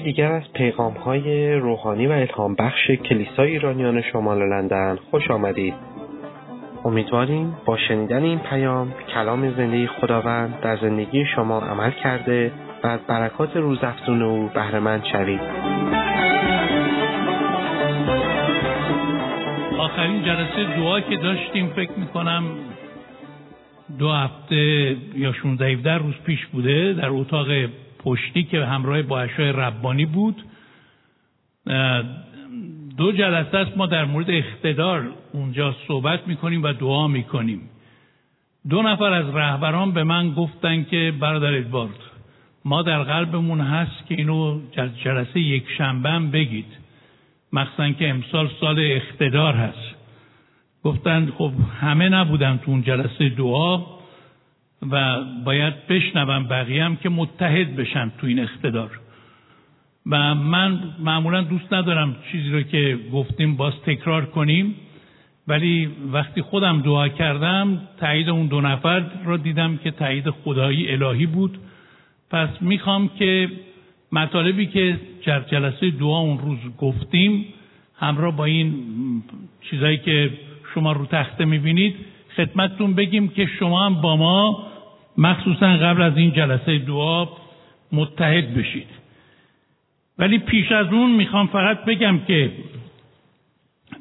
یکی دیگر از پیغام های روحانی و الهام بخش کلیسای ایرانیان شمال لندن خوش آمدید. امیدواریم با شنیدن این پیام کلام زندگی خداوند در زندگی شما عمل کرده و از برکات روزافزون او بهرهمند شوید. آخرین جلسه دعا که داشتیم فکر می‌کنم دو هفته یا 16 17 روز پیش بوده در اتاق پشتی که همراه با اشای ربانی بود. دو جلسه است ما در مورد اقتدار اونجا صحبت می‌کنیم و دعا می‌کنیم. دو نفر از رهبران به من گفتن که برادر ادوارد ما در قلبمون هست که اینو جلسه یک شنبه بگید. مخصوصا که امسال سال اقتدار هست. گفتند خب همه نبودن تو اون جلسه دعا. و باید بشنوم بقیه هم که متحد بشن تو این اقتدار. و من معمولا دوست ندارم چیزی رو که گفتیم باز تکرار کنیم ولی وقتی خودم دعا کردم تایید اون دو نفر را دیدم که تایید خدایی الهی بود. پس می‌خوام که مطالبی که در جلسه دعا اون روز گفتیم همراه با این چیزایی که شما رو تخته می‌بینید خدمتتون بگیم که شما هم با ما مخصوصا قبل از این جلسه دعا متحد بشید. ولی پیش از اون می‌خوام فقط بگم که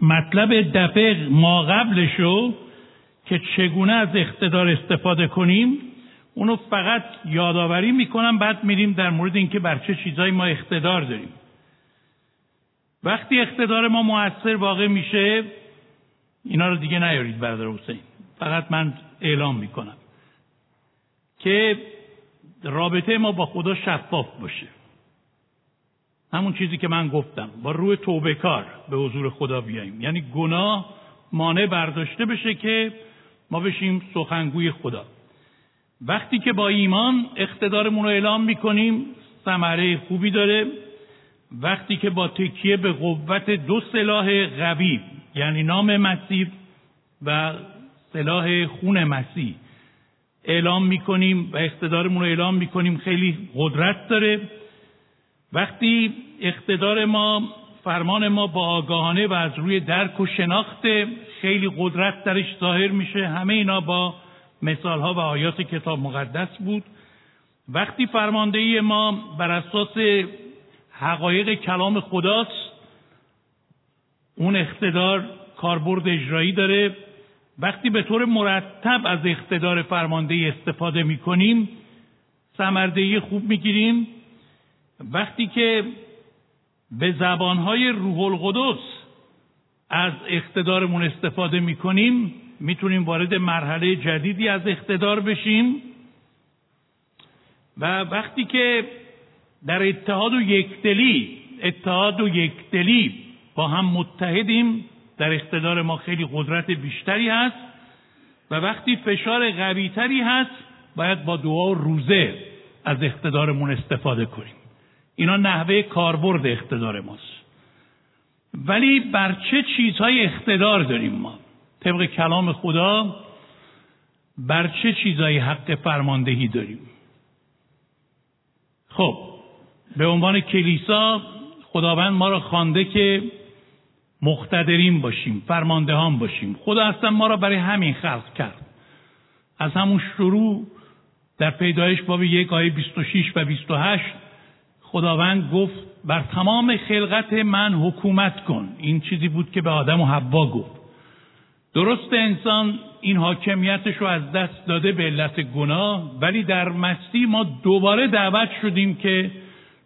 مطلب دفعه ما قبلشو که چگونه از اقتدار استفاده کنیم اونو فقط یادآوری می‌کنم بعد میریم در مورد اینکه بر چه چیزایی ما اقتدار داریم. وقتی اقتدار ما موثر واقع میشه اینا رو دیگه نیارید برادر حسین. فقط من اعلام می‌کنم. که رابطه ما با خدا شفاف باشه. همون چیزی که من گفتم با روی توبه کار به حضور خدا بیاییم. یعنی گناه مانع برداشته بشه که ما بشیم سخنگوی خدا. وقتی که با ایمان اقتدارمون رو اعلام می‌کنیم ثمره خوبی داره. وقتی که با تکیه به قوت دو سلاح قوی یعنی نام مسیح و سلاح خون مسیح اعلام می‌کنیم و اقتدارمون رو اعلام می‌کنیم. خیلی قدرت داره. وقتی اقتدار ما فرمان ما با آگاهانه و از روی درک و شناخت خیلی قدرت درش ظاهر میشه. همه اینا با مثال ها و آیات کتاب مقدس بود. وقتی فرماندهی ما بر اساس حقایق کلام خداست اون اقتدار کاربرد اجرایی داره. وقتی به طور مرتب از اقتدار فرماندهی استفاده می‌کنیم سمردهی خوب می‌گیریم. وقتی که به زبانهای روح القدس از اقتدارمون استفاده می‌کنیم می‌تونیم وارد مرحله جدیدی از اقتدار بشیم. و وقتی که در اتحاد و یکدلی اتحاد و یکدلی با هم متحدیم در اقتدار ما خیلی قدرت بیشتری هست و وقتی فشار قویتری هست باید با دعا و روزه از اقتدارمون استفاده کنیم. اینا نحوه کاربرد اقتدار ماست. ولی بر چه چیزهای اقتدار داریم ما؟ طبق کلام خدا بر چه چیزهای حق فرماندهی داریم؟ خب به عنوان کلیسا خداوند ما را خوانده که مقتدرین باشیم فرماندهان باشیم. خدا اصلا ما را برای همین خلق کرد. از همون شروع در پیدایش باب یک آیه 26 و 28 خداوند گفت بر تمام خلقت من حکومت کن. این چیزی بود که به آدم و حوا گفت. درست انسان این حاکمیتش رو از دست داده به علت گناه ولی در مسیح ما دوباره دعوت شدیم که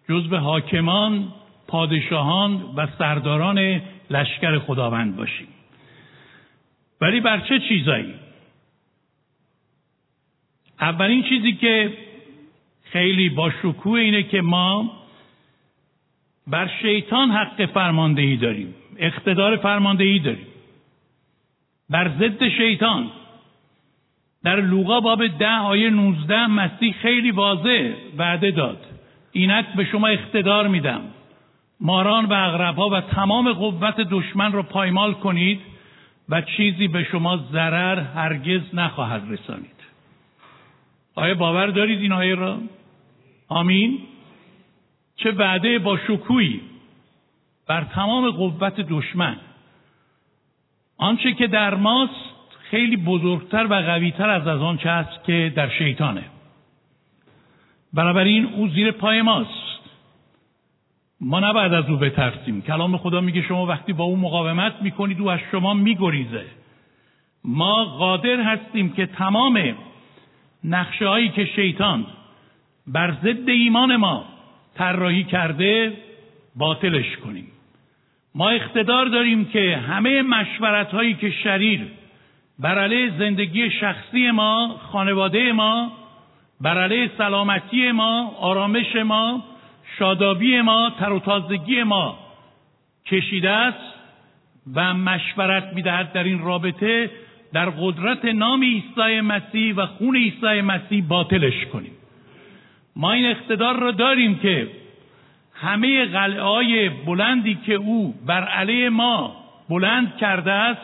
جزو حاکمان پادشاهان و سرداران لشکر خداوند باشیم. ولی بر چه چیزایی؟ اولین چیزی که خیلی با شکوه اینه که ما بر شیطان حق فرماندهی داریم اقتدار فرماندهی داریم. بر ضد شیطان. در لوقا باب ده آیه 19 مسیح خیلی واضح وعده داد. اینک به شما اقتدار میدم. ماران و اغربها و تمام قوت دشمن را پایمال کنید و چیزی به شما ضرر هرگز نخواهد رسانید. آیا باور دارید این آیه را؟ آمین. چه وعده با شکویی بر تمام قوت دشمن. آنچه که در ماست خیلی بزرگتر و قویتر از از آنچه است که در شیطانه. بنابراین او زیر پای ماست. ما نباید از او بترسیم. کلام خدا میگه شما وقتی با او مقاومت می‌کنید او از شما میگریزه. ما قادر هستیم که تمام نقشه هایی که شیطان بر ضد ایمان ما طراحی کرده باطلش کنیم. ما اقتدار داریم که همه مشورت هایی که شریر بر علیه زندگی شخصی ما خانواده ما بر علیه سلامتی ما آرامش ما شادابی ما تر و تازگی ما کشیده است و مشورت می‌دهد در این رابطه در قدرت نام عیسی مسیح و خون عیسی مسیح باطلش کنیم. ما این اقتدار را داریم که همه قلعه های بلندی که او بر علیه ما بلند کرده است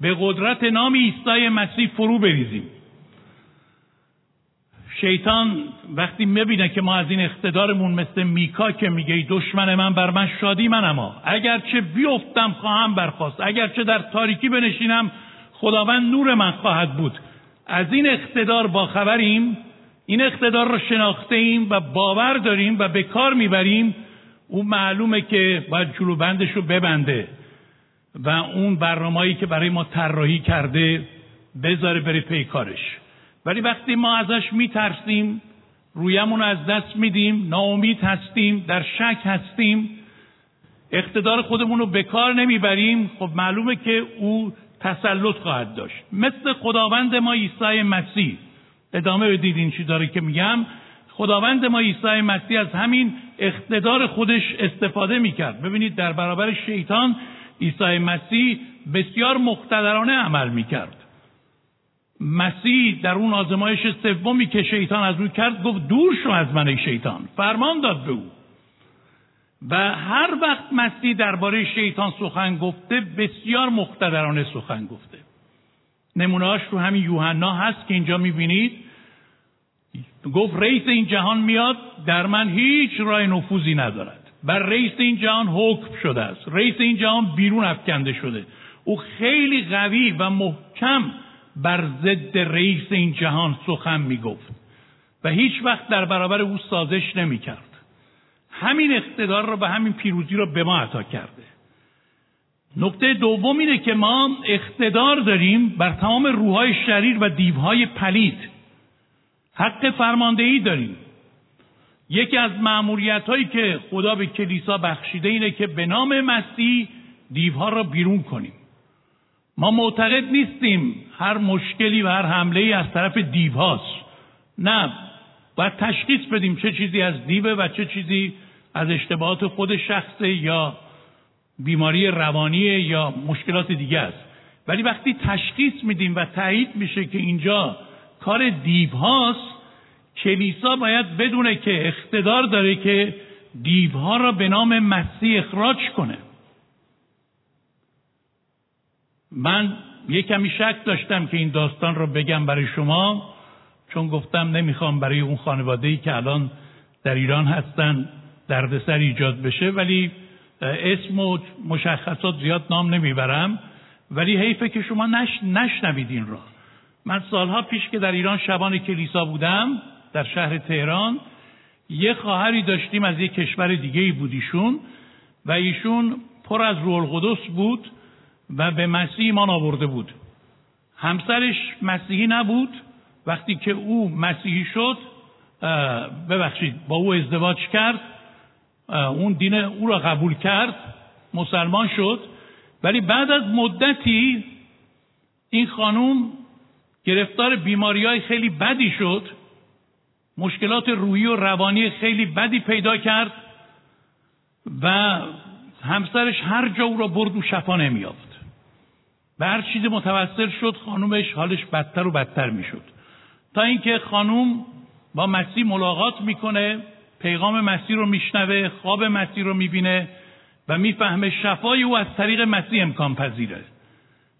به قدرت نام عیسی مسیح فرو بریزیم. شیطان وقتی می‌بینه که ما از این اقتدارمون مثل میکا که میگه دشمن من بر من شادی من اما. اگرچه بیفتم خواهم برخواست اگرچه در تاریکی بنشینم خداوند نور من خواهد بود. از این اقتدار با خبریم این اقتدار رو شناخته ایم و باور داریم و به کار می‌بریم. اون معلومه که باید جلو بندش رو ببنده و اون برنامه‌ای که برای ما طراحی کرده بذاره بره پی کارش. ولی وقتی ما ازش میترسیم رویمون از دست میدیم ناامید هستیم در شک هستیم اقتدار خودمون رو به کار نمی‌بریم خب معلومه که او تسلط خواهد داشت. مثل خداوند ما عیسی مسیح. ادامه بدید این چی داره که میگم؟ خداوند ما عیسی مسیح از همین اقتدار خودش استفاده می‌کرد. ببینید در برابر شیطان عیسی مسیح بسیار مقتدرانه عمل می‌کرد. مسیح در اون آزمایش سومی که شیطان از او کرد گفت دور شو از من شیطان فرمان داد به او. و هر وقت مسیح درباره شیطان سخن گفته بسیار مقتدرانه سخن گفته. نمونهاش رو همین یوحنا هست که اینجا می‌بینید. گفت رئیس این جهان میاد در من هیچ رای نفوذی ندارد. بر رئیس این جهان حکم شده است. رئیس این جهان بیرون افکنده شده. او خیلی قوی و محکم بر ضد رئیس این جهان سخن می‌گفت و هیچ وقت در برابر او سازش نمی‌کرد. همین اقتدار رو به همین پیروزی رو به ما عطا کرده. نکته دوم اینه که ما اقتدار داریم بر تمام روحای شریر و دیوهای پلید. حق فرماندهی داریم. یکی از معمولیت هایی که خدا به کلیسا بخشیده اینه که به نام مسیح دیوها را بیرون کنیم. ما معتقد نیستیم هر مشکلی و هر حمله ای از طرف دیو هاست نه باید تشخیص بدیم چه چیزی از دیوه و چه چیزی از اشتباهات خود شخص یا بیماری روانی یا مشکلات دیگه است. ولی وقتی تشخیص میدیم و تایید میشه که اینجا کار دیو هاست کلیسا باید بدونه که اقتدار داره که دیوها را به نام مسیح اخراج کنه. من یه کمی شک داشتم که این داستان رو بگم برای شما چون گفتم نمی‌خوام برای اون خانواده ای که الان در ایران هستن دردسر ایجاد بشه ولی اسم و مشخصات زیاد نام نمی‌برم. ولی حیفه که شما نش... نشنوید این را من سالها پیش که در ایران شبان کلیسا بودم در شهر تهران یه خواهری داشتیم از یه کشور دیگه ای بود ایشون و ایشون پر از روح القدس بود. و به مسیح ایمان آورده بود. همسرش مسیحی نبود. وقتی که او مسیحی شد ببخشید با او ازدواج کرد. اون دین او را قبول کرد. مسلمان شد. ولی بعد از مدتی این خانوم گرفتار بیماری های خیلی بدی شد. مشکلات روحی و روانی خیلی بدی پیدا کرد و همسرش هر جا او را برد و شفا نمیافت به هر چیزی متوسل شد خانومش حالش بدتر و بدتر می‌شد. تا اینکه خانوم با مسیح ملاقات می‌کنه پیغام مسیح رو میشنوه خواب مسیح رو می‌بینه و می‌فهمه شفای او از طریق مسیح امکان پذیره.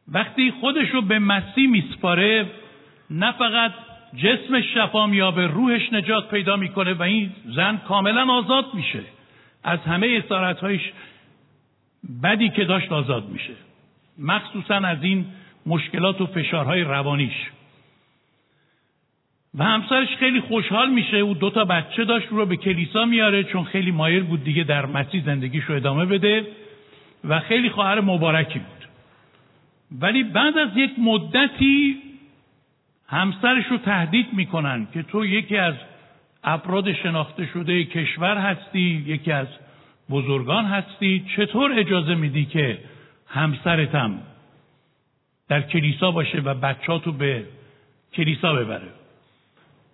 وقتی خودش رو به مسیح میسپاره نه فقط جسمش شفا میابه روحش نجات پیدا می‌کنه و این زن کاملا آزاد میشه. از همه اسارتهایش بدی که داشت آزاد میشه. مخصوصا از این مشکلات و فشارهای روانیش. و همسرش خیلی خوشحال میشه. او دو تا بچه داشت رو به کلیسا میاره چون خیلی مایل بود دیگه در مسیح زندگیش رو ادامه بده و خیلی خواهر مبارکی بود. ولی بعد از یک مدتی همسرش رو تهدید می‌کنن که تو یکی از افراد شناخته شده کشور هستی یکی از بزرگان هستی. چطور اجازه میدی که همسرتم در کلیسا باشه و بچاتو به کلیسا ببره.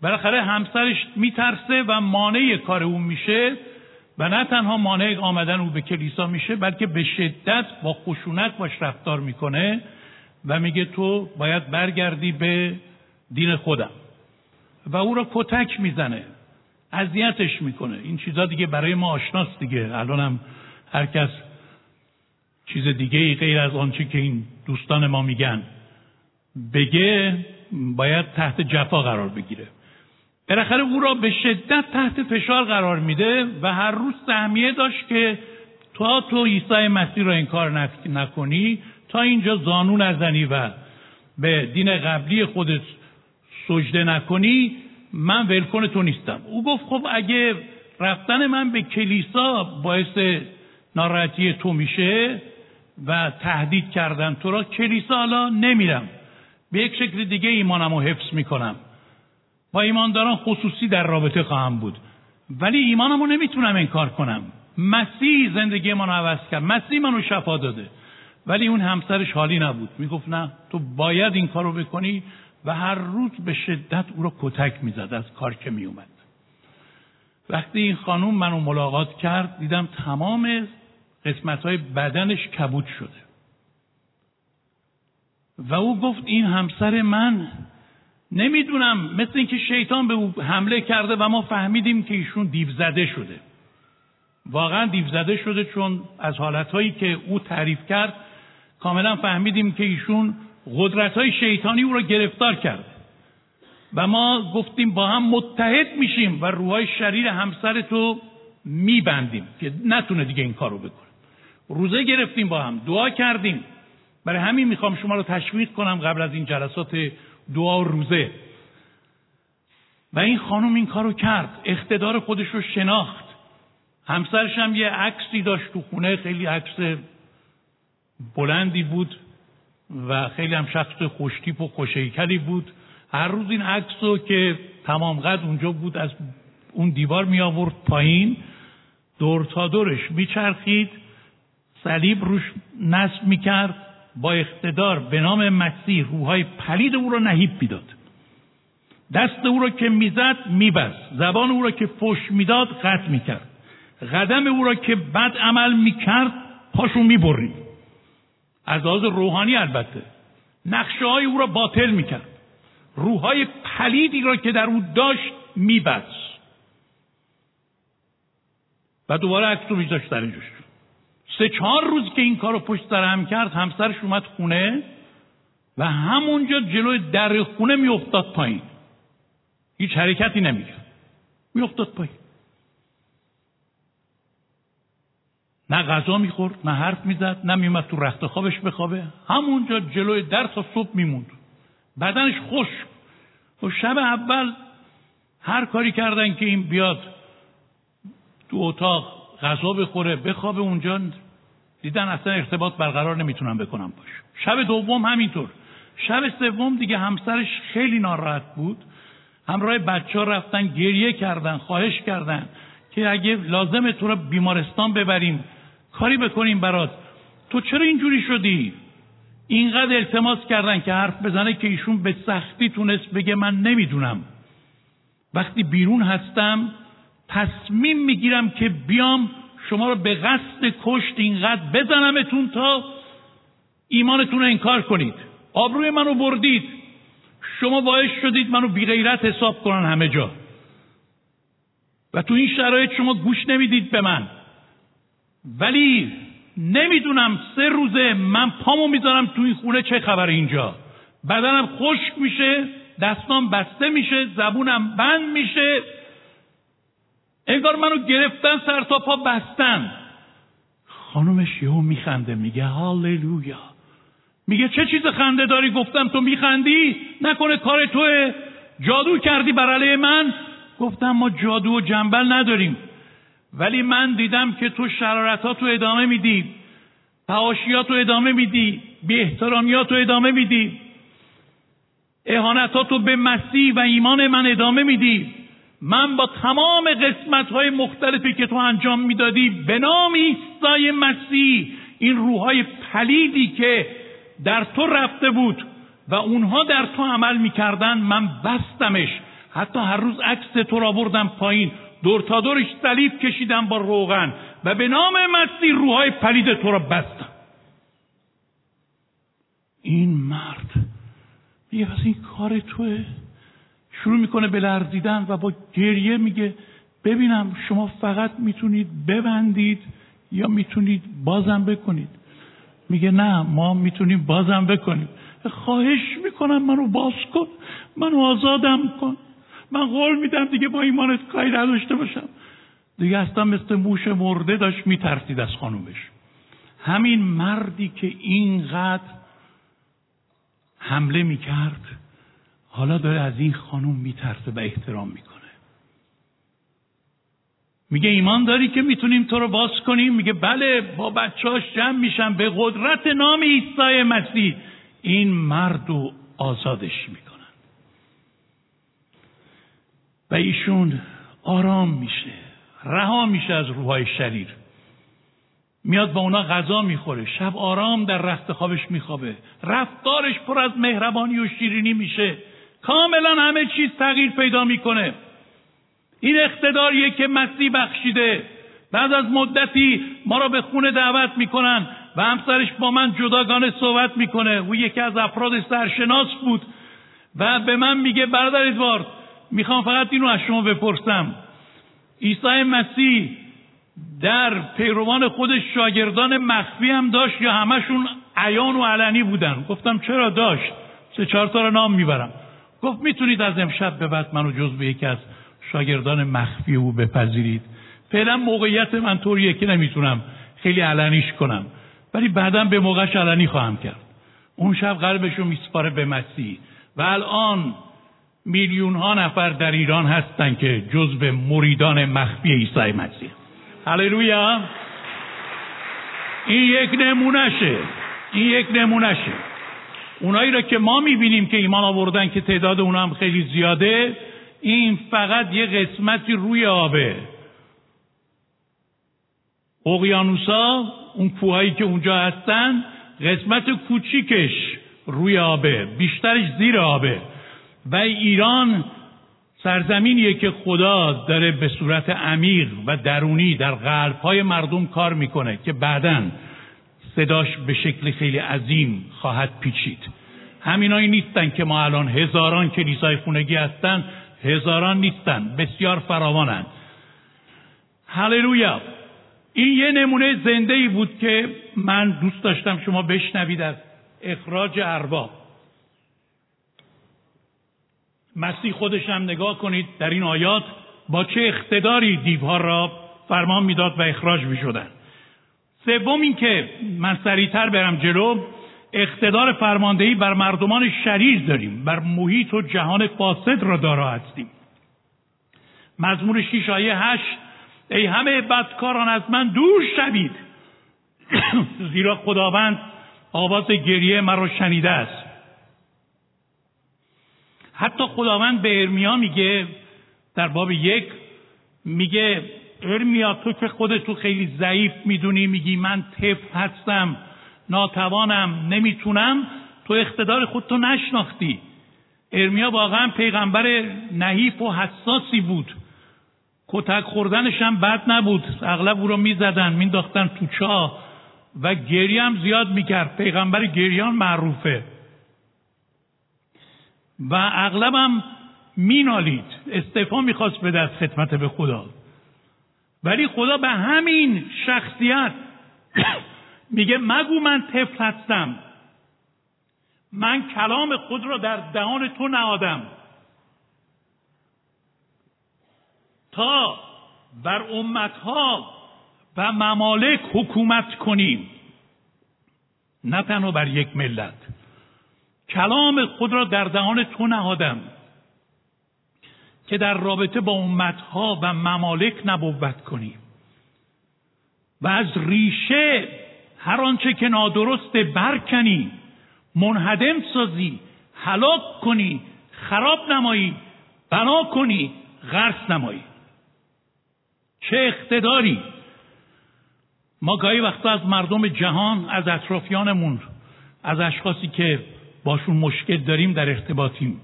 بالاخره همسرش میترسه و مانع کار او میشه و نه تنها مانع آمدن او به کلیسا میشه بلکه به شدت با خشونت باش رفتار می‌کنه و میگه تو باید برگردی به دین خودم. و او را کتک می‌زنه اذیتش می‌کنه. این چیزا دیگه برای ما آشناست دیگه. الان هم هر کس چیز دیگه ای غیر از آنچه که این دوستان ما میگن. بگه باید تحت جفا قرار بگیره. بالاخره او را به شدت تحت فشار قرار میده و هر روز سهمیه داشت که تا تو عیسی مسیح را این کار نکنی تا اینجا زانو نزنی و به دین قبلی خودت سجده نکنی من ولکن تو نیستم. او گفت خب اگه رفتن من به کلیسا باعث ناراحتی تو میشه و تهدید کردن. تو را کلیسا حالا نمیرم. به یک شکل دیگه ایمانم رو حفظ می‌کنم. با ایمانداران خصوصی در رابطه خواهم بود. ولی ایمانم رو نمی‌تونم انکار کنم. مسیح زندگی من عوض کرد. مسیح منو شفا داده. ولی اون همسرش حالی نبود. می‌گفت نه تو باید این کارو بکنی و هر روز به شدت او را کتک می‌زد از کار که میومد وقتی این خانوم منو ملاقات کرد دیدم تمام قسمت های بدنش کبود شده. و او گفت این همسر من نمی‌دونم مثل اینکه شیطان به او حمله کرده و ما فهمیدیم که ایشون دیو زده شده. واقعا دیو زده شده چون از حالتهایی که او تعریف کرد کاملا فهمیدیم که ایشون قدرت های شیطانی او را گرفتار کرده. و ما گفتیم با هم متحد میشیم و روهای شریر همسر تو میبندیم که نتونه دیگه این کارو بکنه. روزه گرفتیم با هم دعا کردیم. برای همین می‌خوام شما رو تشویق کنم قبل از این جلسات دعا و روزه. و این خانم این کارو کرد اقتدار خودش رو شناخت. همسرش هم یه عکسی داشت تو خونه خیلی عکس بلندی بود و خیلی هم شخص خوشتیپ و خوشیکلی بود. هر روز این عکس رو که تمام قد اونجا بود از اون دیوار می آورد پایین. دور تا دورش میچرخید. صلیب روش نصب می‌کرد با اقتدار به نام مسیح روحای پلید او را نهیب می‌داد. دست او را که می‌زد میبست. زبان او را که فش می‌داد قطع می‌کرد. قدم او را که بد عمل می‌کرد پاشو می‌برید. از لحاظ روحانی البته. نقشه های او را باطل می‌کرد. روحای پلیدی را که در او داشت میبست. و دوباره عکس رو میذاشت در اینجاش سه چهار روز که این کار رو پشت سر هم کرد همسرش اومد خونه و همونجا جلوی در خونه میافتاد پایین. هیچ حرکتی نمی‌کرد. میافتاد پایین. نه غذا می‌خورد نه حرف می‌زد نه میومد تو رخت خوابش بخوابه. همونجا جلوی در تا صبح میموند. بدنش خوش و شب اول هر کاری کردن که این بیاد تو اتاق غذا بخوره بخوابه اونجا. دیدن اصلا ارتباط برقرار نمی‌تونن بکنم باش. شب دوم همینطور. شب سوم دیگه همسرش خیلی ناراحت بود. همراه بچه ها رفتن گریه کردن خواهش کردن که اگه لازمه تو را بیمارستان ببریم کاری بکنیم برات. تو چرا اینجوری شدی؟ اینقدر التماس کردن که حرف بزنه که ایشون به سختی تونست بگه من نمی‌دونم. وقتی بیرون هستم تصمیم می‌گیرم که بیام شما رو به قصد کشت اینقدر بزنمتون تا ایمانتون رو انکار کنید. آبروی منو بردید. شما باعث شدید منو بیغیرت حساب کنن همه جا. و تو این شرایط شما گوش نمی‌دید به من. ولی نمی‌دونم سه روزه من پامو می‌ذارم تو این خونه چه خبر اینجا. بدنم خشک میشه دستام بسته میشه زبونم بند میشه. انگار منو گرفتن سر تا پا بستن. خانومش یهو میخنده میگه هاللویا. میگه چه چیز خنده داری؟ گفتم تو میخندی؟ نکنه کار توه. جادو کردی بر علیه من؟ گفتم ما جادو و جنبل نداریم. ولی من دیدم که تو شرارتات رو ادامه میدی. پهاشیات رو ادامه میدی. بی احترامیات رو ادامه میدی. احانتات رو به مسیح و ایمان من ادامه میدی. من با تمام قسمت های مختلفی که تو انجام می‌دادی به نام ایستای مسیح این روحای پلیدی که در تو رفته بود و اونها در تو عمل می‌کردن من بستمش. حتی هر روز عکس تو را بردم پایین. دور تا دورش صلیب کشیدم با روغن و به نام مسیح روحای پلید تو را بستم. این مرد میگه پس این کار توه؟ شروع می‌کنه به لرزیدن و با گریه میگه ببینم شما فقط می‌تونید ببندید یا می‌تونید بازم بکنید. میگه نه ما می‌تونیم بازم بکنیم. خواهش می‌کنم منو باز کن منو آزادم کن. من قول میدم دیگه با ایمانت کاری نداشته باشم. دیگه اصلا مثل موش مرده داشت میترسید از خانومش. همین مردی که اینقدر حمله می‌کرد حالا داره از این خانوم میترسه و احترام می‌کنه. میگه ایمان داری که می‌تونیم تو رو باز کنیم؟ میگه بله با بچهاش جمع میشن به قدرت نام عیسی مسیح. این مرد رو آزادش می‌کنن. و ایشون آرام میشه رها میشه از روحای شریر. میاد با اونا غذا می‌خوره شب آرام در رخت خوابش میخوابه. رفتارش پر از مهربانی و شیرینی میشه. کاملا همه چیز تغییر پیدا می‌کنه. این اقتداریه که مسیح بخشیده. بعد از مدتی ما را به خونه دعوت می‌کنن و همسرش با من جداگانه صحبت می‌کنه. او یکی از افراد سرشناس بود و به من میگه برادر ادوارد می‌خوام فقط اینو از شما بپرسم. عیسی مسیح در پیروان خودش شاگردان مخفی هم داشت یا همشون عیان و علنی بودن؟ گفتم چرا داشت؟ سه چهار تا رو نام می‌برم. گفت می‌تونید از امشب به بعد منو جز به یکی از شاگردان مخفی او بپذیرید. فعلا موقعیت من طوریه که نمی‌تونم خیلی علنیش کنم. ولی بعدا به موقعش علنی خواهم کرد. اون شب قلبشو میسپاره به مسیح و الان میلیون ها نفر در ایران هستن که جز به مریدان مخفی عیسی مسیح. هللویا! این یک نمونهشه. این یک نمونهشه. اونایی را که ما می‌بینیم که ایمان آوردن که تعداد اونا هم خیلی زیاده این فقط یه قسمتی روی آبه. اقیانوسا اون کوهایی که اونجا هستن قسمت کوچیکش روی آبه بیشترش زیر آبه. و ایران سرزمینیه که خدا داره به صورت عمیق و درونی در قلبهای مردم کار می‌کنه که بعدا صداش به شکل خیلی عظیم خواهد پیچید. همینایی نیستن که ما الان هزاران کلیسای خونگی هستن هزاران نیستن بسیار فراوانند هللویا! این یه نمونه زنده ای بود که من دوست داشتم شما بشنوید از اخراج ارباب. مسیح خودش هم نگاه کنید در این آیات با چه اقتداری دیوها را فرمان می‌داد و اخراج می شدن. سوم این که من سریعتر برم جلو اقتدار فرماندهی بر مردمان شریر داریم بر محیط و جهان فاسد را دارا هستیم. مزمور شیش آیه هشت ای همه بدکاران از من دور شوید. زیرا خداوند آواز گریه مرا شنیده است. حتی خداوند به ارمیا میگه در باب یک میگه ارمیا تو که خودتو خیلی ضعیف می‌دونی میگی من طفل هستم ناتوانم نمی‌تونم. تو اقتدار خودتو نشناختی. ارمیا واقعا پیغمبر نحیف و حساسی بود. کتک خوردنش هم بد نبود. اغلب او رو می‌زدن مینداختن تو چاه. و گریه هم زیاد می‌کرد. پیغمبر گریان معروفه. و اغلبم مینالید. استعفا می‌خواست به دست خدمت به خدا. ولی خدا به همین شخصیت میگه مگو من طفل هستم. من کلام خود را در دهان تو نهادم. تا بر امتها و ممالک حکومت کنیم. نه تنها بر یک ملت. کلام خود را در دهان تو نهادم. که در رابطه با امتها و ممالک نبوت کنیم. و از ریشه هر آنچه که نادرست برکنی منهدم سازی هلاک کنی خراب نمایی بنا کنی غرس نمایی. چه اقتداری! ما گاهی وقتا از مردم جهان از اطرافیانمون از اشخاصی که باشون مشکل داریم در ارتباطیم.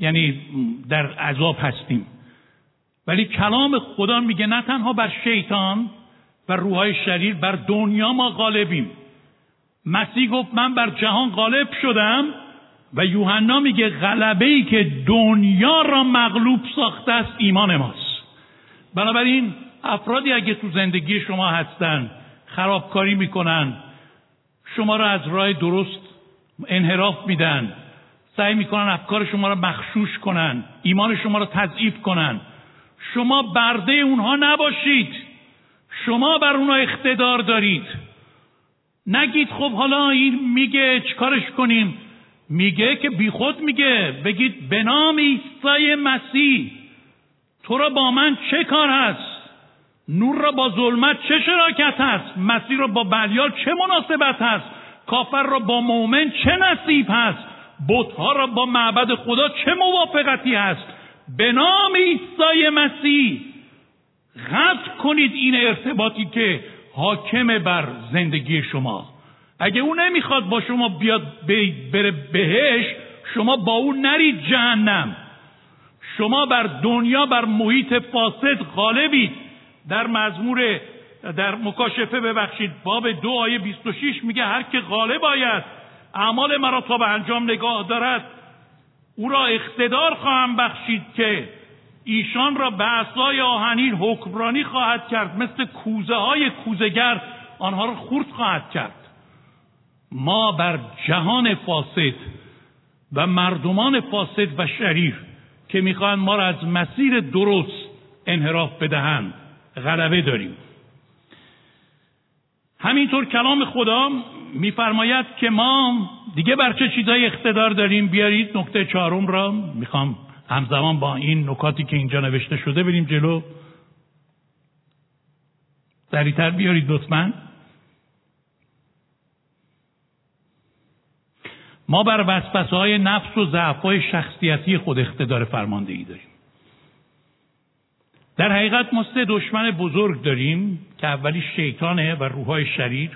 یعنی در عذاب هستیم. ولی کلام خدا میگه نه تنها بر شیطان و روحای شریر بر دنیا ما غالبیم. مسیح گفت من بر جهان غالب شدم و یوحنا میگه غلبه ای که دنیا را مغلوب ساخته است ایمان ماست. بنابراین افرادی اگه تو زندگی شما هستن خرابکاری می‌کنن شما را از راه درست انحراف میدن سعی می‌کنن افکار شما را مخشوش کنن ایمان شما را تضعیف کنن. شما برده اونها نباشید. شما بر اونها اقتدار دارید. نگید خب حالا این میگه چیکارش کنیم؟ میگه که بیخود میگه بگید به نام عیسی مسیح تو را با من چه کار هست؟ نور را با ظلمت چه شراکت هست؟ مسیح را با بلیال چه مناسبت هست؟ کافر را با مؤمن چه نصیب هست؟ بتها را با معبد خدا چه موافقتی هست؟ به نام عیسی مسیح. قطع کنید این ارتباطی که حاکم بر زندگی شما. اگه او نمی‌خواد با شما بیاد بره بهش شما با او نرید جهنم. شما بر دنیا بر محیط فاسد غالبید. در مزمور در مکاشفه ببخشید باب دو آیه 26 میگه هر که غالب آید اعمال مرا تا به انجام نگاه دارد او را اقتدار خواهم بخشید که ایشان را به اصلای آهنین حکمرانی خواهد کرد مثل کوزه های کوزگر آنها را خورد خواهد کرد. ما بر جهان فاسد و مردمان فاسد و شریر که می‌خواهند ما را از مسیر درست انحراف بدهند غلبه داریم. همینطور کلام خدا میفرماید که ما دیگه بر چه چیزای اقتدار داریم؟ بیارید نکته چهارم را. می‌خوام همزمان با این نکاتی که اینجا نوشته شده بریم جلو. سریعتر بیارید لطفا. ما بر وسوسه های نفس و ضعف های شخصیتی خود اقتدار فرماندهی داریم. در حقیقت ما سه دشمن بزرگ داریم که اولی شیطانه و روحای شریر.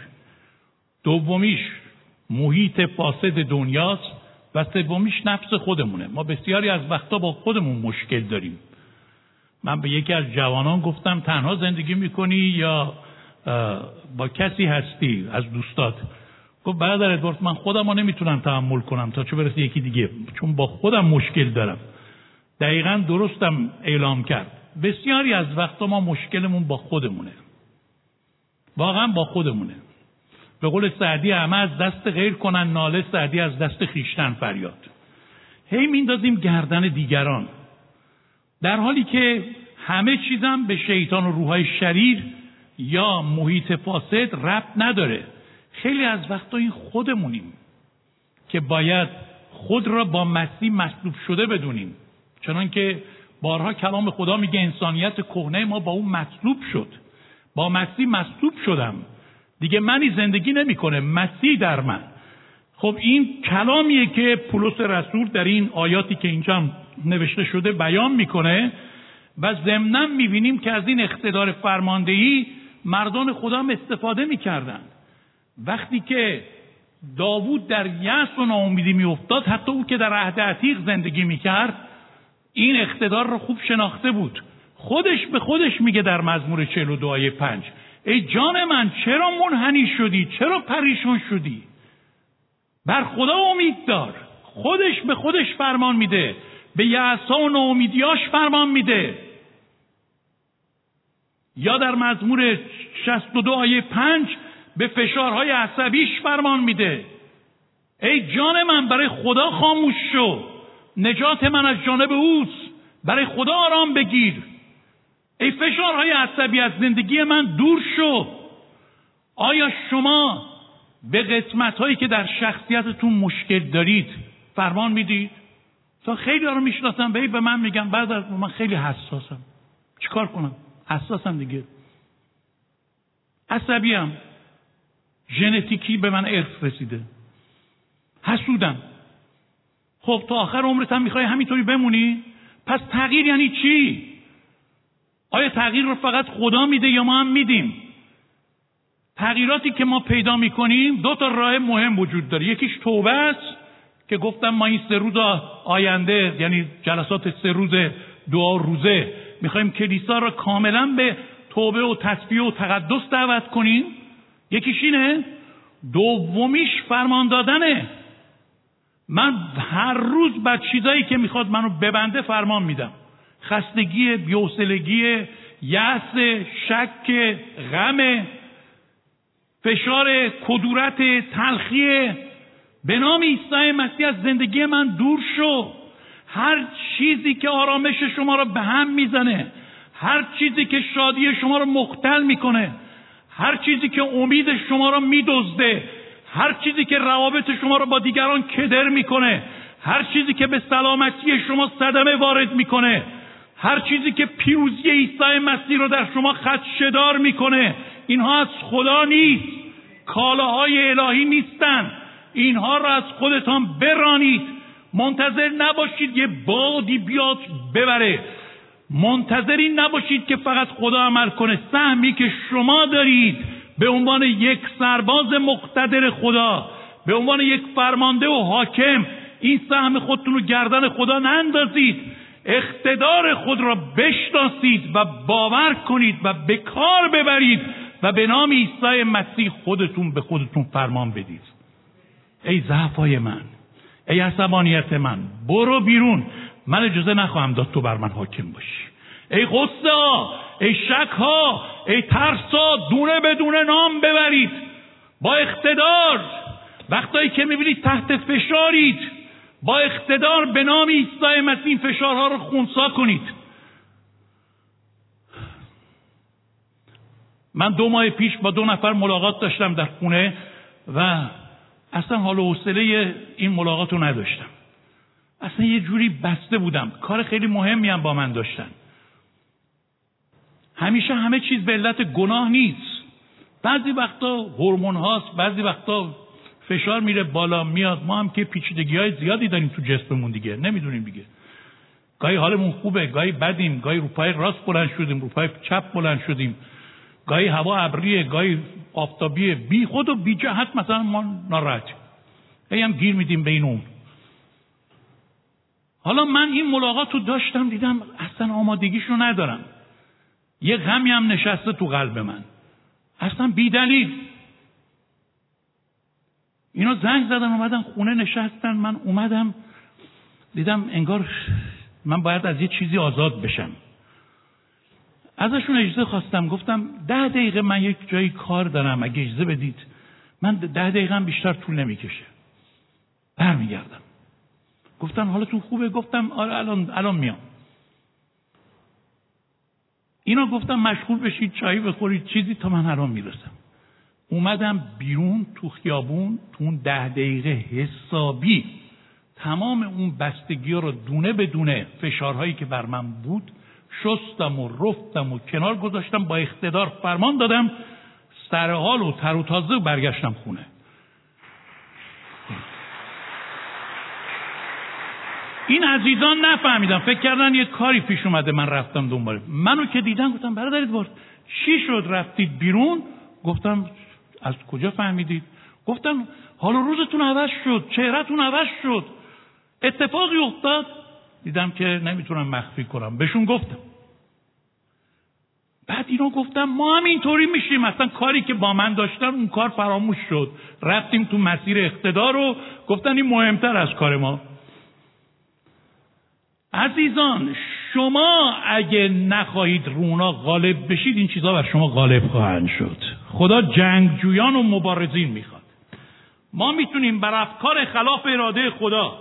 دومیش محیط فاسد دنیاست و سومیش نفس خودمونه. ما بسیاری از وقتا با خودمون مشکل داریم. من به یکی از جوانان گفتم تنها زندگی می‌کنی یا با کسی هستی؟ از دوستات. گفت برادر ادوارد من خودم رو نمی‌تونم تحمل کنم تا چه برسه یکی دیگه چون با خودم مشکل دارم. دقیقا درستم اعلام کرد. بسیاری از وقتا ما مشکلمون با خودمونه. واقعا با خودمونه. به قول سعدی همه از دست غیر کنن ناله سعدی از دست خیشتن فریاد. هی میندازیم گردن دیگران. در حالی که همه چیزم به شیطان و روحای شریر یا محیط فاسد ربط نداره. خیلی از وقتا این خودمونیم که باید خود را با مسیح مصلوب شده بدونیم. چنان که بارها کلام خدا میگه انسانیت کهنه ما با اون مصلوب شد. با مسیح مصلوب شدم. دیگه منی زندگی نمی‌کنه. مسیح در من. خب این کلامیه که پولس رسول در این آیاتی که اینجا نوشته شده بیان می‌کنه و ضمنا می‌بینیم که از این اقتدار فرماندهی مردان خدا هم استفاده می‌کردن وقتی که داوود در یأس و ناامیدی میافتاد حتی او که در عهد عتیق زندگی می‌کرد این اقتدار رو خوب شناخته بود. خودش به خودش میگه در مزمور 42 آیه 5 ای جان من چرا منحنی شدی؟ چرا پریشان شدی؟ بر خدا امید دار. خودش به خودش فرمان میده. به یعصا و ناامیدیاش فرمان میده. یا در مزمور 62 آیه 5 به فشارهای عصبیش فرمان میده. ای جان من برای خدا خاموش شو. نجات من از جانب اوست. برای خدا آرام بگیر. ای فشارهای عصبی از زندگی من دور شو. آیا شما به قسمت هایی که در شخصیتتون مشکل دارید فرمان می‌دید؟ تا خیلی رو می‌شناسم به به من میگن بعد من خیلی حساسم. چیکار کنم؟ حساسم دیگه. عصبیم ژنتیکی به من ارث رسیده. حسودم. خب تا آخر عمرت هم می‌خوای همینطوری بمونی؟ پس تغییر یعنی چی؟ آیا تغییر رو فقط خدا میده یا ما هم میدیم؟ تغییراتی که ما پیدا می‌کنیم دو تا راه مهم وجود داره. یکیش توبه است که گفتم ما این سه روز آینده یعنی جلسات سه روز دعا روزه می‌خوایم کلیسا را کاملا به توبه و تصفیه و تقدس دعوت کنیم. یکیش اینه دومیش فرمان دادنه. من هر روز بر چیزایی که می‌خواد منو ببنده فرمان میدم. خستگی بیوسلگی یأس شک غم فشار کدورت تلخی. به نام عیسی مسیح از زندگی من دور شو. هر چیزی که آرامش شما را به هم می‌زنه هر چیزی که شادی شما را مختل می‌کنه هر چیزی که امید شما را میدزده هر چیزی که روابط شما را با دیگران کدر می‌کنه هر چیزی که به سلامتی شما صدمه وارد می‌کنه هر چیزی که پیروزی عیسی مسیح رو در شما خدشدار می‌کنه اینها از خدا نیست. کالاهای الهی نیستند اینها را از خودتان برانید. منتظر نباشید یه بادی بیاد ببره. منتظری نباشید که فقط خدا عمل کنه. سهمی که شما دارید به عنوان یک سرباز مقتدر خدا به عنوان یک فرمانده و حاکم این سهم خودتون رو گردن خدا نندازید. اقتدار خود را بشناسید و باور کنید و به کار ببرید و به نام عیسی مسیح خودتون به خودتون فرمان بدید. ای ضعفای من ای عصبانیت من برو بیرون. من اجازه نخواهم داد تو بر من حاکم باشی. ای غصه ها ای شک ها ای ترس ها دونه به دونه نام ببرید. با اقتدار وقتایی که می‌بینید تحت فشارید با اقتدار به نام عیسی مسیح فشارها رو خونسا کنید. من دو ماه پیش با دو نفر ملاقات داشتم در خونه و اصلا حال و حوصله این ملاقات رو نداشتم. اصلا یه جوری بسته بودم. کار خیلی مهمی هم با من داشتن. همیشه همه چیز به علت گناه نیست. بعضی وقتا هورمون هاست بعضی وقتا فشار میره بالا میاد. ما هم که پیچیدگی های زیادی داریم تو جسممون دیگه. نمی‌دونیم دیگه. گاهی حالمون خوبه گاهی بدیم گاهی رو پای راست بلند شدیم رو پای چپ بلند شدیم. گاهی هوا ابریه گاهی آفتابیه. بی خود و بی جهت مثلا ما ناراحتیم هی هم گیر میدیم به این اون حالا من این ملاقات رو داشتم دیدم اصلا آمادگیش رو ندارم. یه غمی هم نشسته تو قلب من. اصلا بی دلیل اینا زنگ زدن اومدن خونه نشستن. من اومدم دیدم انگار من باید از یه چیزی آزاد بشم. ازشون اجازه خواستم. گفتم ده دقیقه من یک جایی کار دارم اگه اجازه بدید. من ده دقیقه بیشتر طول نمی‌کشه. برمیگردم. گفتن حالتون خوبه؟ گفتم آره الان الان میام. اینا گفتم مشغول بشید چایی بخورید چیزی تا من الان می‌رسم. اومدم بیرون تو خیابون تو اون ده دقیقه حسابی. تمام اون بستگی رو دونه به دونه فشارهایی که بر من بود شستم و رفتم و کنار گذاشتم با اقتدار فرمان دادم سر حال و تر و تازه برگشتم خونه. این عزیزان نفهمیدم فکر کردن یه کاری پیش اومده من رفتم دنبال. منو که دیدن گفتم برادرت بار چی شد؟ رفتید بیرون؟ گفتم از کجا فهمیدید؟ گفتم حال روزتون عوض شد چهرهتون عوض شد. اتفاقی افتاد دیدم که نمی‌تونم مخفی کنم. بهشون گفتم. بعد اینو گفتم ما هم اینطوری میشیم. اصلا کاری که با من داشتن اون کار فراموش شد. رفتیم تو مسیر اقتدار و گفتن این مهمتر از کار ما. عزیزان شما اگه نخواهید رونا غالب بشید این چیزها بر شما غالب خواهند شد. خدا جنگجویان و مبارزین می‌خواد. ما می‌تونیم بر افکار خلاف اراده خدا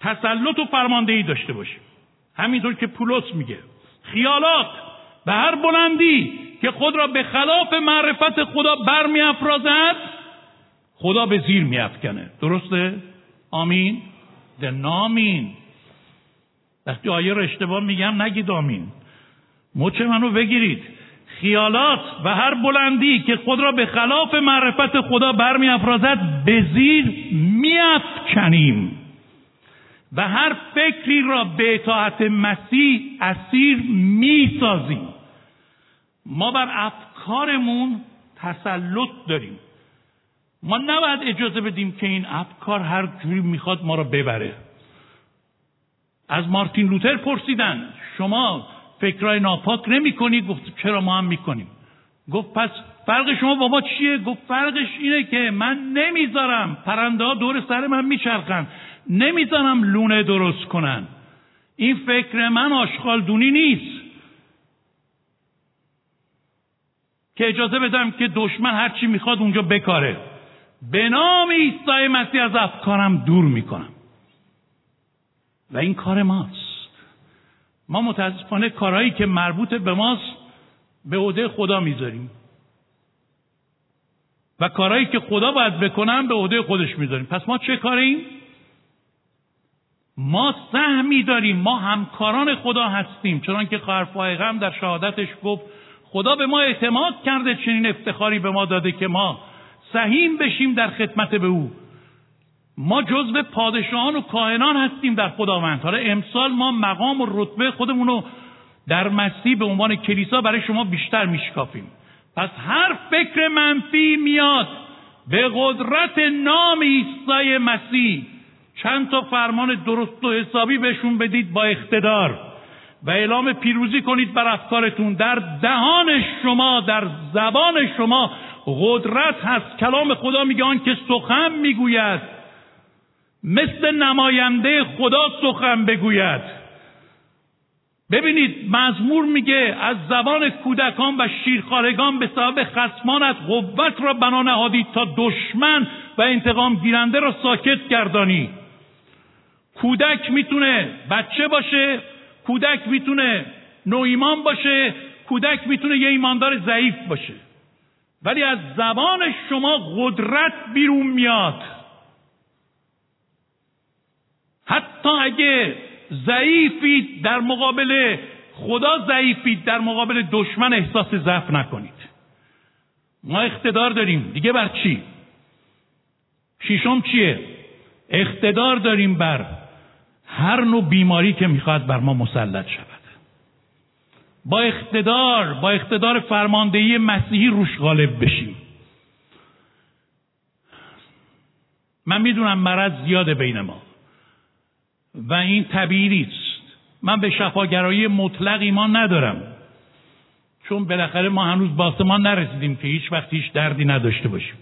تسلط و فرماندهی داشته باشیم. همینطور که پولس میگه. خیالات به هر بلندی که خود را به خلاف معرفت خدا برمیافرازد خدا به زیر میافکنه درسته؟ آمین. ده نامین. وقتی آیه رو اشتباه میگم نگید آمین. مچ منو بگیرید. خیالات و هر بلندی که خود را به خلاف معرفت خدا برمیافرازد به زیر میافکنیم. و هر فکری را به اطاعت مسیح اسیر می‌سازیم. ما بر افکارمون تسلط داریم. ما نباید اجازه بدیم که این افکار هر جوری می‌خواد ما را ببره. از مارتین لوتر پرسیدن شما فکرهای ناپاک نمی کنید گفت چرا ما هم می‌کنیم؟ گفت پس فرق شما با ما چیه؟ گفت فرقش اینه که من نمی‌ذارم پرنده ها دور سر من میچرخن. نمی‌ذارم لونه درست کنن. این فکر من آشغال دونی نیست. که اجازه بدم که دشمن هرچی می‌خواد اونجا بکاره. به نام عیسی مسیح از افکارم دور می‌کنم. و این کار ماست. ما متاسفانه کارهایی که مربوط به ماست به عهده خدا می‌ذاریم. و کارهایی که خدا باید بکنم به عهده خودش می‌ذاریم. پس ما چه کاریم؟ ما سهمی داریم. ما همکاران خدا هستیم. چون که خواهر در شهادتش گفت خدا به ما اعتماد کرده چنین افتخاری به ما داده که ما سهیم بشیم در خدمت به او. ما جزو پادشاهان و کاهنان هستیم در خداوند. حالا امسال ما مقام و رتبه خودمون رو در مسیح به عنوان کلیسا برای شما بیشتر میشکافیم. پس هر فکر منفی میاد. به قدرت نام عیسی مسیح. چند تا فرمان درست و حسابی بهشون بدید با اقتدار. و اعلام پیروزی کنید بر افکارتون. در دهان شما در زبان شما قدرت هست. کلام خدا میگه آن که سخن می‌گوید مثل نماینده خدا سخن بگوید. ببینید مزمور میگه از زبان کودکان و شیرخارگان به سبب خسمانت قوت را بنا نهادید تا دشمن و انتقام گیرنده را ساکت گردانی. کودک می‌تونه بچه باشه کودک می‌تونه نو ایمان باشه کودک می‌تونه یه ایماندار ضعیف باشه. ولی از زبان شما قدرت بیرون میاد. حتی اگه ضعیفید در مقابل خدا ضعیفید در مقابل دشمن احساس ضعف نکنید. ما اقتدار داریم. دیگه بر چی؟ شیشم چیه؟ اقتدار داریم بر هر نوع بیماری که می‌خواد بر ما مسلط شود. با اقتدار با اقتدار فرماندهی مسیحی روش غالب بشیم. من می‌دونم مرض زیاده بین ما و این طبیعی است من به شفاگرایی مطلق ایمان ندارم. چون بالاخره ما هنوز به آسمان نرسیدیم که هیچ وقت هیچ دردی نداشته باشیم.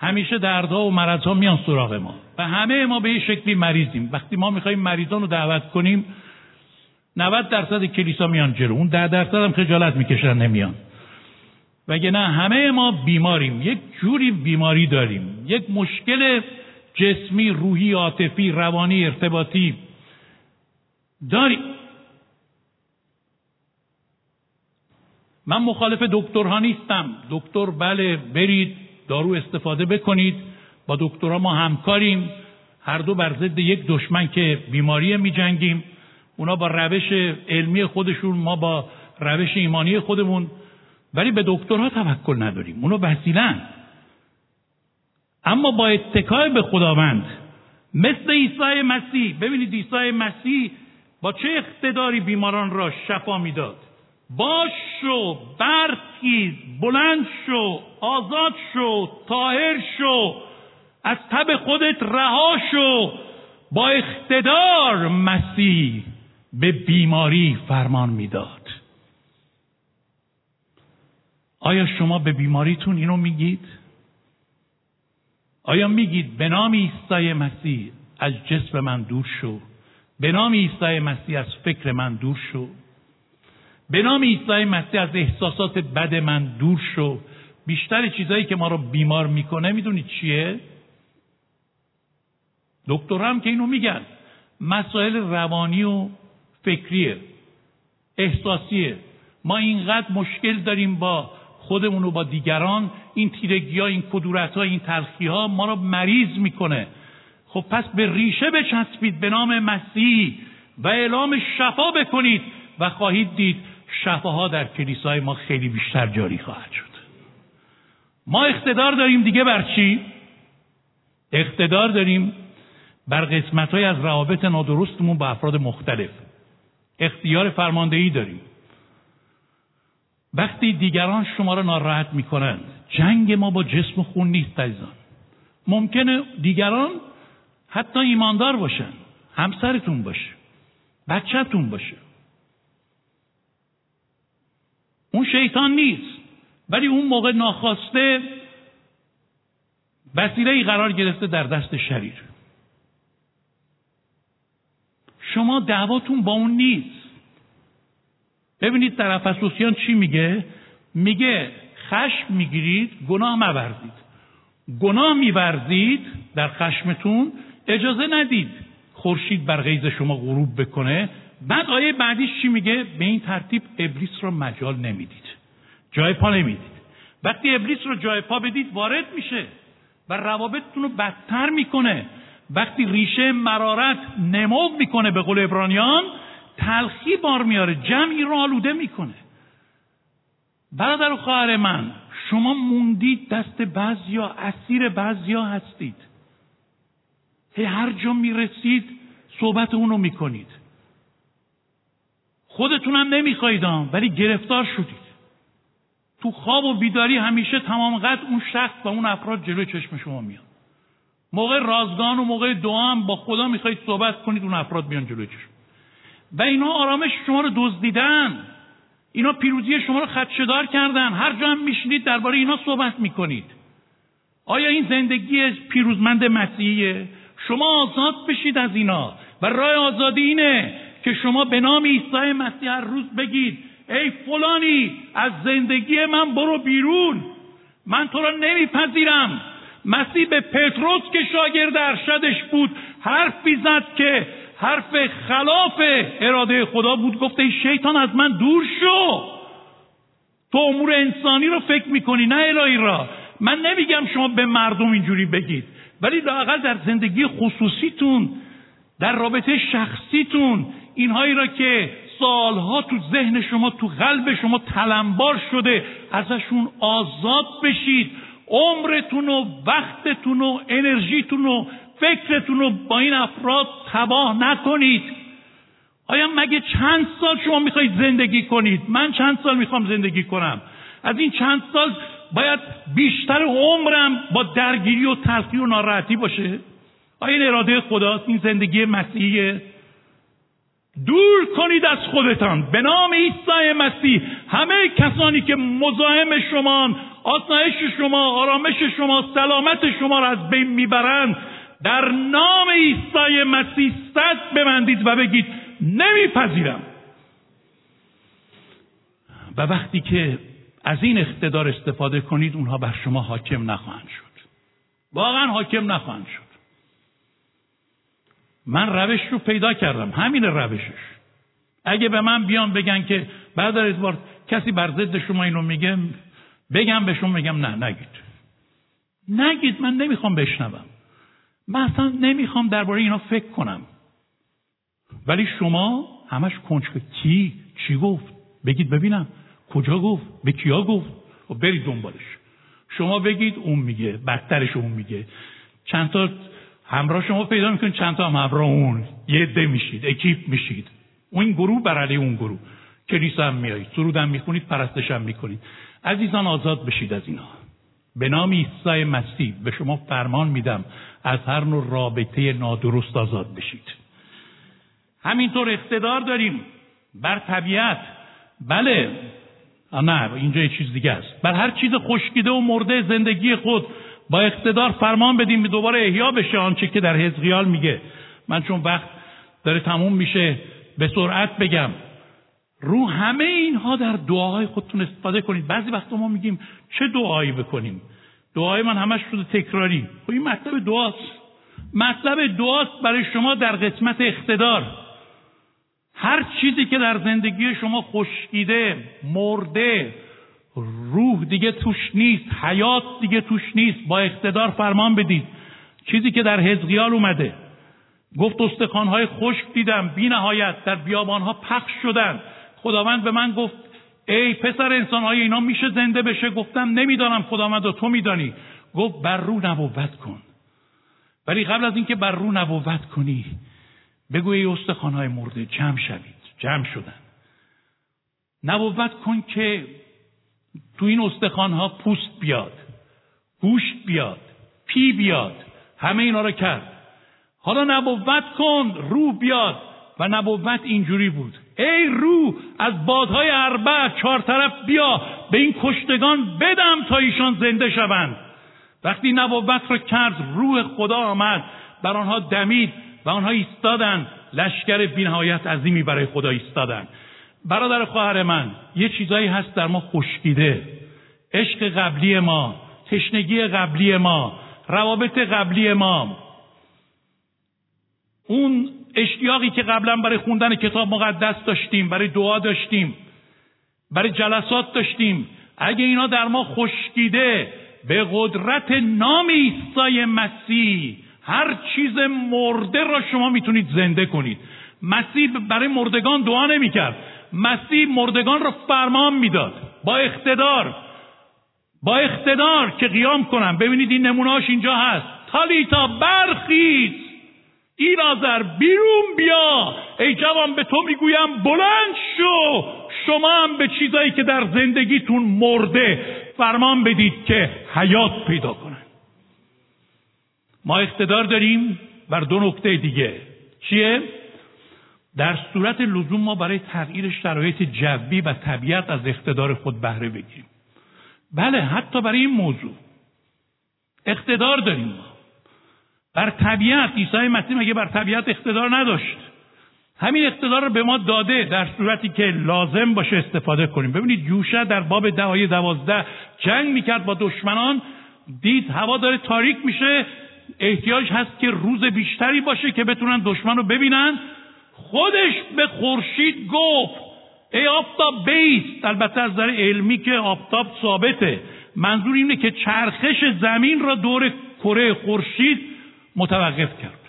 همیشه دردها و مرضها میان سراغ ما و همه ما به یه شکلی مریضیم. وقتی ما می‌خوایم مریضان رو دعوت کنیم 90 درصد کلیسا میان جلو. اون 10 درصد هم خجالت می‌کشن نمیان. وگه نه همه ما بیماریم. یک جوری بیماری داریم. یک مشکل جسمی روحی عاطفی روانی ارتباطی داریم. من مخالف دکترها نیستم. دکتر بله برید دارو استفاده بکنید. با دکترها ما همکاریم. هر دو بر ضد یک دشمن که بیماری می جنگیم اونا با روش علمی خودشون ما با روش ایمانی خودمون ولی به دکترها توکل نداریم اونا وسیلن. اما با اتکای به خداوند مثل عیسی مسیح ببینید عیسی مسیح با چه اقتداری بیماران را شفا می‌داد؟ باش شو برخیز بلند شو آزاد شو طاهر شو از تب خودت رها شو. با اقتدار مسیح به بیماری فرمان می‌داد. آیا شما به بیماریتون اینو میگید؟ آیا میگید به نام عیسی مسیح از جسم من دور شو؟ به نام عیسی مسیح از فکر من دور شو؟ به نام عیسی مسیح از احساسات بد من دور شو؟ بیشتر چیزایی که ما رو بیمار می‌کنه می‌دونید چیه؟ دکتر هم که اینو میگن. مسائل روانی و فکریه احساسیه ما اینقدر مشکل داریم با خودمون و با دیگران این تیرگی ها این کدورت ها این تلخی ها ما رو مریض می‌کنه. خب پس به ریشه بچسبید به نام مسیح و اعلام شفا بکنید و خواهید دید شفاها در کلیسای ما خیلی بیشتر جاری خواهد شد. ما اقتدار داریم دیگه بر چی؟ اقتدار داریم بر قسمت های از روابط نادرستمون با افراد مختلف. اختیار فرماندهی داریم. وقتی دیگران شما را ناراحت می‌کنند جنگ ما با جسم خون نیست عزیزان. ممکنه دیگران حتی ایماندار باشن همسرتون باشه بچهتون باشه. اون شیطان نیست ولی اون موقع ناخواسته وسیله قرار گرفته در دست شریر. شما دعواتون با اون نیست. ببینید در افسوسیان چی میگه؟ میگه خشم می‌گیرید گناه مورزید گناه میورزید در خشمتون اجازه ندید خورشید بر غیز شما غروب بکنه. بعد آیه بعدیش چی میگه؟ به این ترتیب ابلیس رو مجال نمی‌دید. جای پا نمی‌دید. وقتی ابلیس رو جای پا بدید وارد میشه و روابطتون رو بدتر می‌کنه. وقتی ریشه مرارت نمو می‌کنه به قول ابرانیان تلخی بار میاره جمعی رو آلوده می‌کنه. برادر و خواهر من شما موندید دست بعضیا اسیر بعضیا هستید. هی هر جا می‌رسید صحبت اونو می‌کنید. خودتونم نمی‌خواید ولی گرفتار شدید. تو خواب و بیداری همیشه تمام قد اون شخص و اون افراد جلوی چشم شما میاد. موقع رازگان و موقع دعا هم با خدا می‌خواید صحبت کنید اون افراد میان جلوی چشم. و اینا آرامش شما رو دزدیدن. اینا پیروزی شما رو خدشدار کردن. هر جا هم میشینید درباره اینا صحبت می‌کنید. آیا این زندگی پیروزمند مسیحیه؟ شما آزاد بشید از اینا. و راه آزادی اینه که شما به نام عیسی مسیح هر روز بگید ای فلانی از زندگی من برو بیرون. من تو را نمیپذیرم. مسیح به پتروس که شاگرد ارشدش بود حرفی زد که حرف خلاف اراده خدا بود. گفته شیطان از من دور شو. تو امور انسانی رو فکر می‌کنی نه الهی را. من نمیگم شما به مردم اینجوری بگید ولی لاقل در زندگی خصوصیتون در رابطه شخصیتون اینهایی را که سالها تو ذهن شما تو قلب شما تلمبار شده ازشون آزاد بشید. عمرتون و وقتتون و انرژیتون و فکرتون رو با این افراد تباه نکنید. آیا مگه چند سال شما می‌خواید زندگی کنید؟ من چند سال می‌خوام زندگی کنم؟ از این چند سال باید بیشتر عمرم با درگیری و تلخی و ناراحتی باشه؟ آیا این اراده خداست؟ این زندگی مسیحیه؟ دور کنید از خودتان. به نام عیسی مسیح. همه کسانی که مزاحم شما آسایش شما آرامش شما سلامت شما را از بین می‌برند در نام عیسی مسیح صد ببندید و بگید نمیپذیرم. و وقتی که از این اقتدار استفاده کنید اونها بر شما حاکم نخواهند شد. واقعا حاکم نخواهند شد. من روش رو پیدا کردم. همین روشش. اگه به من بیان بگن که بعد بار کسی بر ضد شما اینو میگه بگم به شما میگم نه نگید. نگید من نمی‌خوام بشنوم. من اصلا نمی‌خوام درباره اینا فکر کنم. ولی شما همش کنج کی چی گفت؟ بگید ببینم. کجا گفت؟ به کیا گفت؟ و برید دنبالش. شما بگید اون میگه بدترش اون میگه. چند تا همراه شما پیدا می‌کنید چند تا هم همراه اون یه عده میشید اکیپ میشید. اون گروه بر علیه اون گروه. کلیسا هم میایید سرود هم می‌خونید پرستش هم می‌کنید. عزیزان آزاد بشید از اینا. به نام عیسی مسیح به شما فرمان میدم از هر نوع رابطه نادرست آزاد بشید. همینطور اقتدار داریم بر طبیعت. بله. نه اینجا یه چیز دیگه است. بر هر چیز خشکیده و مرده زندگی خود با اقتدار فرمان بدیم دوباره احیا بشه آنچه که در حزقیال میگه. من چون وقت داره تموم میشه به سرعت بگم. رو همه اینها در دعاهای خودتون استفاده کنید. بعضی وقتا ما میگیم چه دعایی بکنیم؟ دعای من همش شده تکراری. خب این مطلب دعاست. مطلب دعاست برای شما در قسمت اقتدار. هر چیزی که در زندگی شما خشکیده مرده روح دیگه توش نیست حیات دیگه توش نیست. با اقتدار فرمان بدید. چیزی که در حزقیال اومده. گفت استخوانهای خشک دیدم بی نهایت در بیابانها پخش شدن. خداوند به من گفت ای پسر انسانهای اینا میشه زنده بشه؟ گفتم نمی‌دانم خداوند و تو میدانی. گفت بر رو نبوت کن. ولی قبل از اینکه بر رو نبوت کنی بگو ای استخوانهای مرده جمع شوید. جمع شدن. نبوت کن که تو این استخوانها پوست بیاد گوشت بیاد پی بیاد همه اینا رو کرد. حالا نبوت کن روح بیاد. و نبوت اینجوری بود. ای روح از بادهای اربع چهار طرف بیا. به این کشتگان بدم تا ایشان زنده شوند. وقتی نبوت را کرد روح خدا آمد. بر آنها دمید و آنها ایستادند. لشکر بینهایت عظیمی برای خدا ایستادند. برادر خواهر من یه چیزایی هست در ما خشکیده. عشق قبلی ما تشنگی قبلی ما روابط قبلی ما. اون اشتیاقی که قبلا برای خوندن کتاب مقدس داشتیم برای دعا داشتیم برای جلسات داشتیم اگه اینا در ما خشکیده به قدرت نام عیسی مسیح هر چیز مرده را شما می‌تونید زنده کنید. مسیح برای مردگان دعا نمی‌کرد. مسیح مردگان را فرمان می‌داد. با اقتدار. با اقتدار که قیام کنم. ببینید این نمونهاش اینجا هست. تالیتا برخیز. ایرازر بیرون بیا. ای جوان به تو می‌گویم بلند شو. شما هم به چیزایی که در زندگیتون مرده فرمان بدید که حیات پیدا کنن. ما اقتدار داریم بر دو نکته دیگه. چیه؟ در صورت لزوم ما برای تغییر شرایط جوی و طبیعت از اقتدار خود بهره بگیریم. بله حتی برای این موضوع اقتدار داریم ما. بر طبیعت عیسی مسیح مگه بر طبیعت اقتدار نداشت؟ همین اقتدار رو به ما داده در صورتی که لازم باشه استفاده کنیم. ببینید یوشع در باب دعای دوازده جنگ می‌کرد با دشمنان. دید هوا داره تاریک میشه. احتیاج هست که روز بیشتری باشه که بتونن دشمن رو ببینن. خودش به خورشید گفت ای آفتاب بیست البته از نظر علمی که آفتاب ثابته. منظور اینه که چرخش زمین را دور کره خورشید متوقف کرد.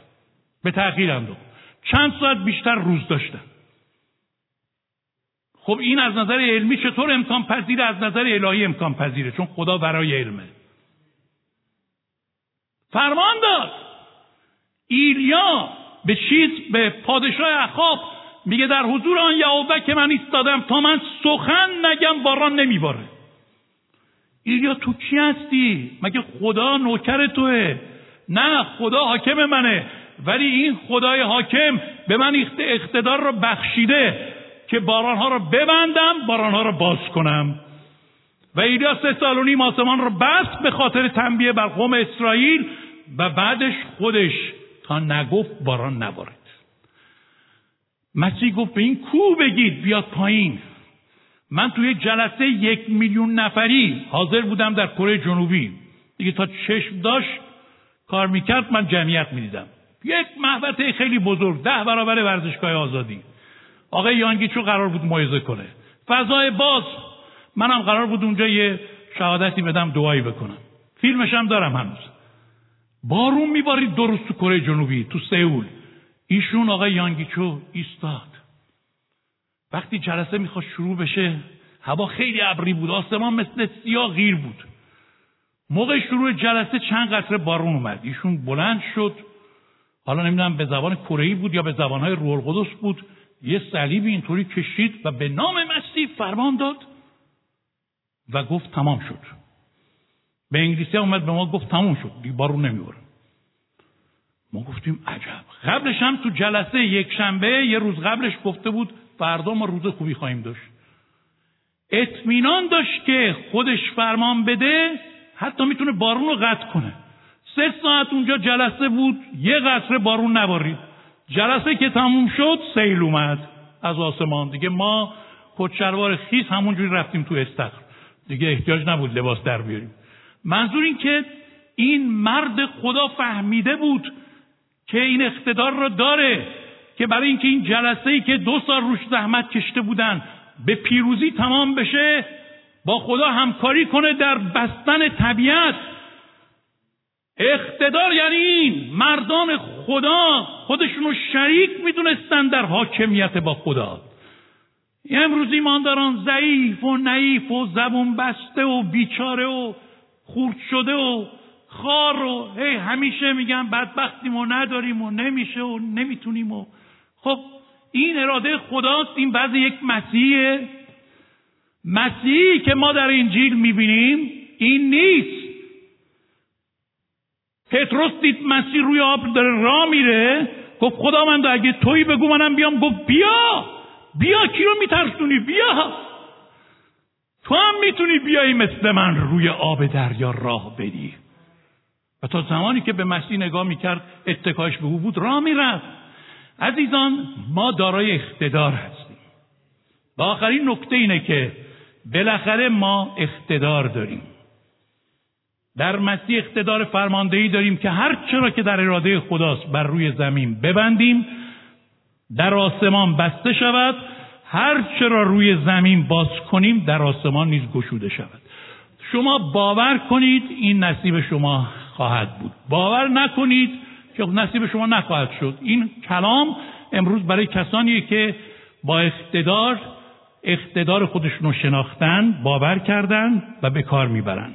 به تأخیر انداخت. چند ساعت بیشتر روز داشتن. خب این از نظر علمی چطور امکان پذیره؟ از نظر الهی امکان پذیره چون خدا برای علمه. فرمان داد. ایلیا به چیز به پادشاه اخاب میگه در حضور آن یهوه که من ایستادم تا من سخن نگم باران نمیباره. ایلیا تو کی هستی؟ مگه خدا نوکر توه؟ نه خدا حاکم منه. ولی این خدای حاکم به من اقتدار رو بخشیده که بارانها رو ببندم بارانها رو باز کنم. و ایلیا سه سال و نیم آسمان رو بست به خاطر تنبیه بر قوم اسرائیل و بعدش خودش. نگفت باران نبارد. مسیح گفت به این کو بگید بیاد پایین. من توی جلسه یک میلیون نفری حاضر بودم در کره جنوبی. دیگه تا چشم داشت کار می‌کرد من جمعیت می‌دیدم. یک محوطه خیلی بزرگ ده برابر ورزشگاه آزادی. آقای یانگیچو قرار بود موعظه کنه. فضای باز. منم قرار بود اونجا یه شهادتی بدم دعایی بکنم. فیلمش هم دارم هنوز. بارون میبارید روز تو کره جنوبی تو سئول ایشون آقای یانگیچو ایستاد وقتی جلسه می‌خواست شروع بشه هوا خیلی ابری بود آسمان مثل سیاه غیر بود موقع شروع جلسه چند قطره بارون اومد ایشون بلند شد حالا نمی‌دونم به زبان کره بود یا به زبانهای روح القدس بود یه صلیبی اینطوری کشید و به نام مسیح فرمان داد و گفت تمام شد به انگلیسی اومد به ما گفت تمام شد دیگه بارون نمیباره ما گفتیم عجب. قبلش هم تو جلسه یک شنبه یه روز قبلش گفته بود فردا ما روز خوبی خواهیم داشت. اطمینان داشت که خودش فرمان بده حتی می‌تونه بارون رو قطع کنه. سه ساعت اونجا جلسه بود یه قطره بارون نبارید. جلسه که تموم شد سیل اومد از آسمان. دیگه ما کچروار خیس همونجوری رفتیم تو استخر. دیگه احتیاج نبود لباس در بیاریم. منظور این که این مرد خدا فهمیده بود که این اقتدار رو داره که برای اینکه این جلسه ای که دو سال روش زحمت کشته بودن به پیروزی تمام بشه با خدا همکاری کنه در بستن طبیعت. اقتدار یعنی این مردان خدا خودشون رو شریک می‌دونستن در حاکمیت با خدا. امروز ایمانداران ضعیف و نعیف و زبون بسته و بیچاره و خورد شده و خار و هی همیشه میگن بدبختیم و نداریم و نمیشه و نمی‌تونیم و خب این اراده خداست این بعض یک مسیحه مسیحی که ما در انجیل می‌بینیم این نیست. پتروس دید مسیح روی آب داره راه میره گفت خدا من اگه تویی بگو منم بیام گفت بیا بیا کی رو میترسونی؟ بیا. تو هم می‌تونی بیایی مثل من روی آب دریا راه بدی. و تا زمانی که به مسیح نگاه می‌کرد اتکاش به او بود راه می‌رفت. عزیزان ما دارای اقتدار هستیم. و آخرین نکته اینه که بالاخره ما اقتدار داریم. در مسیح اقتدار فرماندهی داریم که هر چرا که در اراده خداست بر روی زمین ببندیم در آسمان بسته شود هر چرا روی زمین باز کنیم در آسمان نیز گشوده شود. شما باور کنید این نصیب شما خواهد بود. باور نکنید که نصیب شما نخواهد شد. این کلام امروز برای کسانی که با اقتدار اقتدار خودشون رو شناختن باور کردن و به کار می‌برن.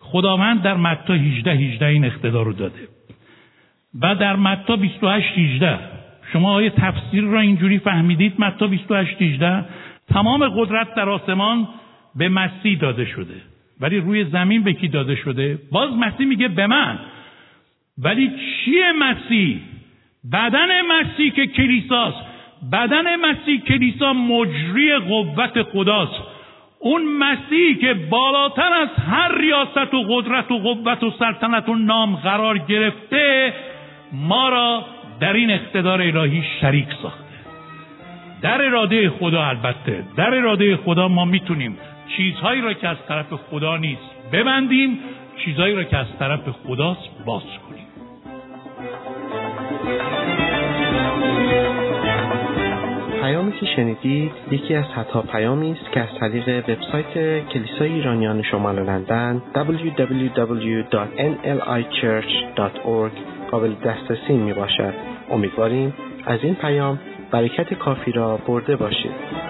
خداوند در متا 18 18 این اقتدار رو داده. و در متا 28 18 شما آیه تفسیر را اینجوری فهمیدید متا 28 18 تمام قدرت در آسمان به مسیح داده شده. ولی روی زمین به کی داده شده؟ باز مسیح میگه به من. ولی چیه مسیح؟ بدن مسیح که کلیساست. بدن مسیح کلیسا مجری قوت خداست. اون مسیحی که بالاتر از هر ریاست و قدرت و قوت و سلطنت و نام قرار گرفته ما را در این اقتدار الهی شریک ساخته در اراده خدا البته در اراده خدا ما می‌تونیم چیزهایی را که از طرف خدا نیست ببندیم چیزهایی را که از طرف خداست باز کنیم پیامی که شنیدید یکی از حتا پیامی است که از طریق وبسایت کلیسای ایرانیان شمال لندن www.nlichurch.org قابل دسترسی می باشد. امیدواریم از این پیام برکت کافی را برده باشید.